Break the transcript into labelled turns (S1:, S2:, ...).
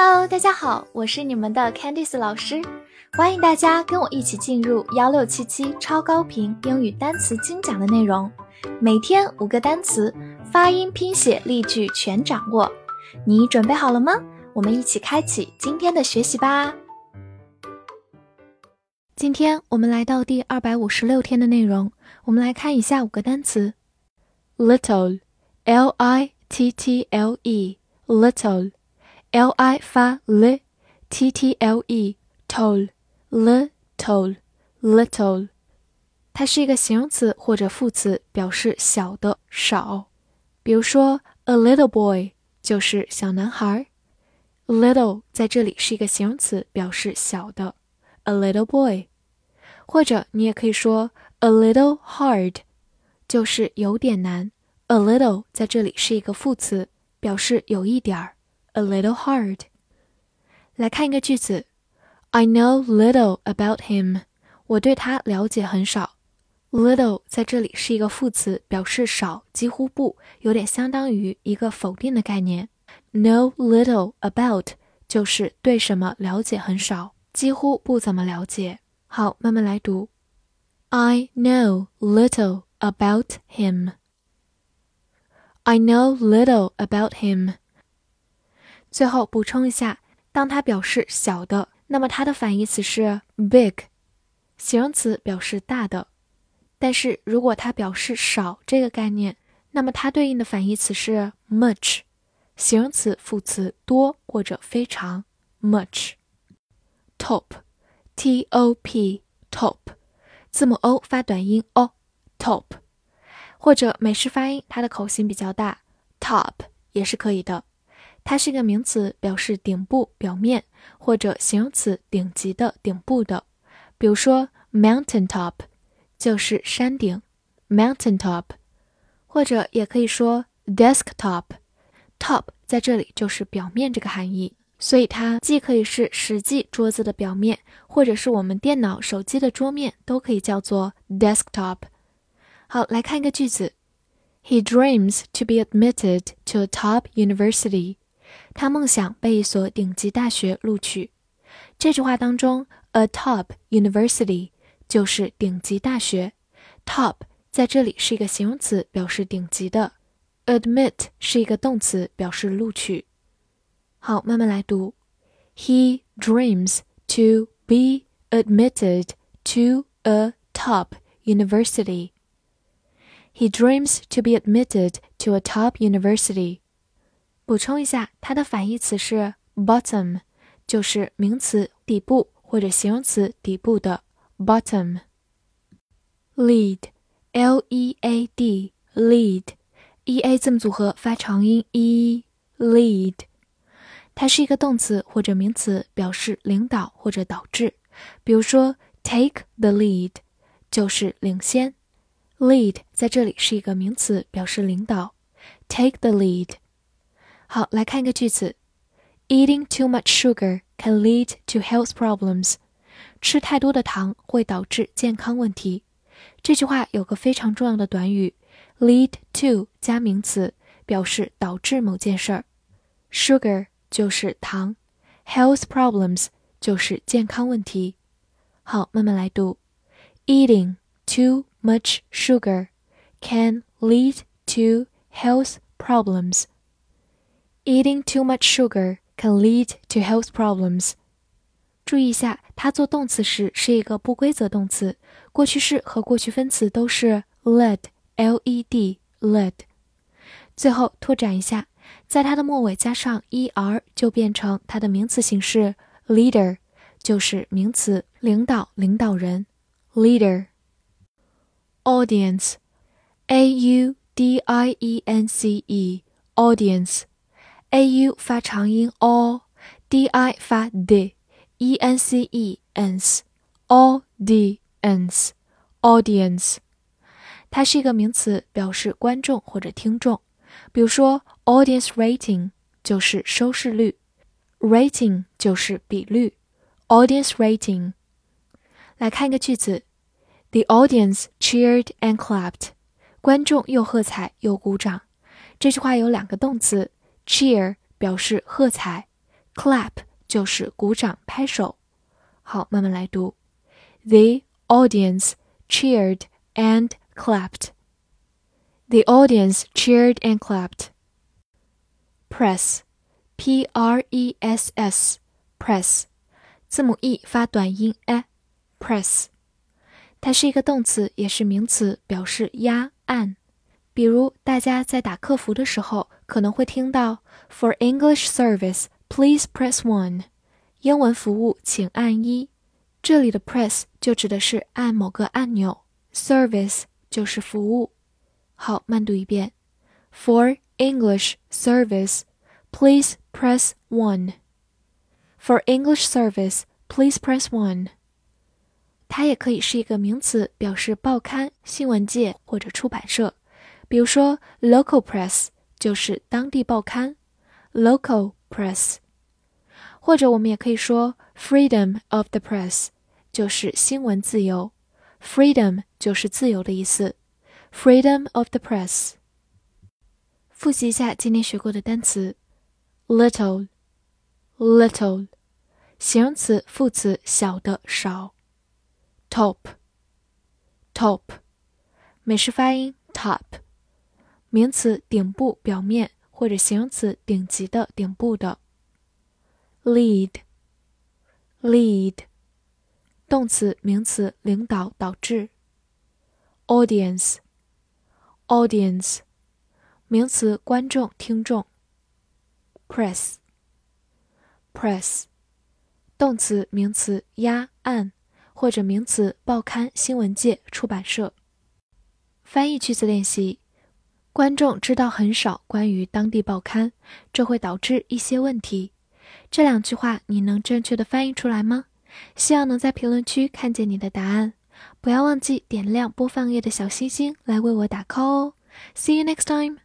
S1: Hello，大家好，我是你们的 Candice 老师，欢迎大家跟我一起进入幺六七七超高频英语单词精讲的内容，每天五个单词，发音、拼写、例句全掌握，你准备好了吗？我们一起开启今天的学习吧。今天我们来到第二百五十六天的内容，我们来看一下五个单词：little，l i t t l e，little。l i 发 l，t t l e，tall，little，little，它是一个形容词或者副词，表示小的、少。比如说，a little boy 就是小男孩。little 在这里是一个形容词，表示小的，a little boy。或者你也可以说 a little hard，就是有点难。a little 在这里是一个副词，表示有一点儿。 a little hard。来看一个句子，I know little about him。我对他了解很少。little 在这里是一个副词，表示少，几乎不，有点相当于一个否定的概念。Know little about 就是对什么了解很少，几乎不怎么了解。好，慢慢来读。I know little about him. I know little about him. 最后补充一下，当它表示小的，那么它的反义词是 big，形容词表示大的。但是如果它表示少这个概念，那么它对应的反义词是 much，形容词副词多或者非常 much。top，t o p，top，字母 o 发短音 o，top，或者美式发音，它的口型比较大，top 也是可以的。它是一个名词，表示顶部、表面，或者形容词，顶级的、顶部的。比如说，mountain top 就是山顶，mountain top，或者也可以说 desktop，top 在这里就是表面这个含义，所以它既可以是实际桌子的表面，或者是我们电脑、手机的桌面，都可以叫做 desktop。好，来看一个句子：He dreams to be admitted to a top university. 他梦想被一所顶级大学录取。这句话当中，a top university 就是顶级大学。top 在这里是一个形容词，表示顶级的。admit 是一个动词，表示录取。好，慢慢来读。He dreams to be admitted to a top university. He dreams to be admitted to a top university. 补充一下，它的反义词是 bottom，就是名词底部或者形容词底部的 bottom。lead，l e a d，lead，e a 字母组合发长音 e，lead，它是一个动词或者名词，表示领导或者导致。比如说 take the lead，就是领先。lead 在这里是一个名词，表示领导。take the lead。好，来看一个句子：Eating too much sugar can lead to health problems。吃太多的糖会导致健康问题。这句话有个非常重要的短语，lead to 加名词，表示导致某件事儿。Sugar 就是糖，health problems 就是健康问题。好，慢慢来读：Eating too much sugar can lead to health problems。 Eating too much sugar can lead to health problems。注意一下，它做动词时是一个不规则动词，过去式和过去分词都是 led，l-e-d，led。最后拓展一下，在它的末尾加上 er 就变成它的名词形式 leader，就是名词领导、领导人 leader。Audience，a-u-d-i-e-n-c-e，audience。 a u 发长音 o，d i 发 d，e n c e n-s，audience，audience，它是一个名词，表示观众或者听众。比如说，audience rating 就是收视率，rating 就是比率，audience rating。来看一个句子：The audience cheered and clapped。观众又喝彩又鼓掌。这句话有两个动词。 Cheer 表示喝彩 clap 就是鼓掌拍手。好，慢慢来读。The audience cheered and clapped. The audience cheered and clapped. Press, P R E S S, press，字母 e 发短音 a，press，它是一个动词，也是名词，表示压按。比如大家在打客服的时候， 可能会听到 For English service, please press one。英文服务请按一。这里的 press 就指的是按某个按钮，service 就是服务。好，慢读一遍。For English service, please press one. For English service, please press one. 它也可以是一个名词，表示报刊、新闻界或者出版社。比如说，local press 就是当地报刊，local press。或者我们也可以说 freedom of the press 就是新闻自由，freedom 就是自由的意思，freedom of the press。复习一下今天学过的单词：little，little，形容词、副词，小的、少；top，top，美式发音 top，名词，顶部、表面，或者形容词，顶级的、顶部的。；lead，lead，动词、名词，领导、导致。；audience，audience。名词，观众、听众。press，press，动词、名词，压、按，或者名词，报刊、新闻界、出版社。翻译句子练习：观众知道很少关于当地报刊，这会导致一些问题。这两句话你能正确的翻译出来吗？希望能在评论区看见你的答案。不要忘记点亮播放页的小星星来为我打 call 哦。See you next time.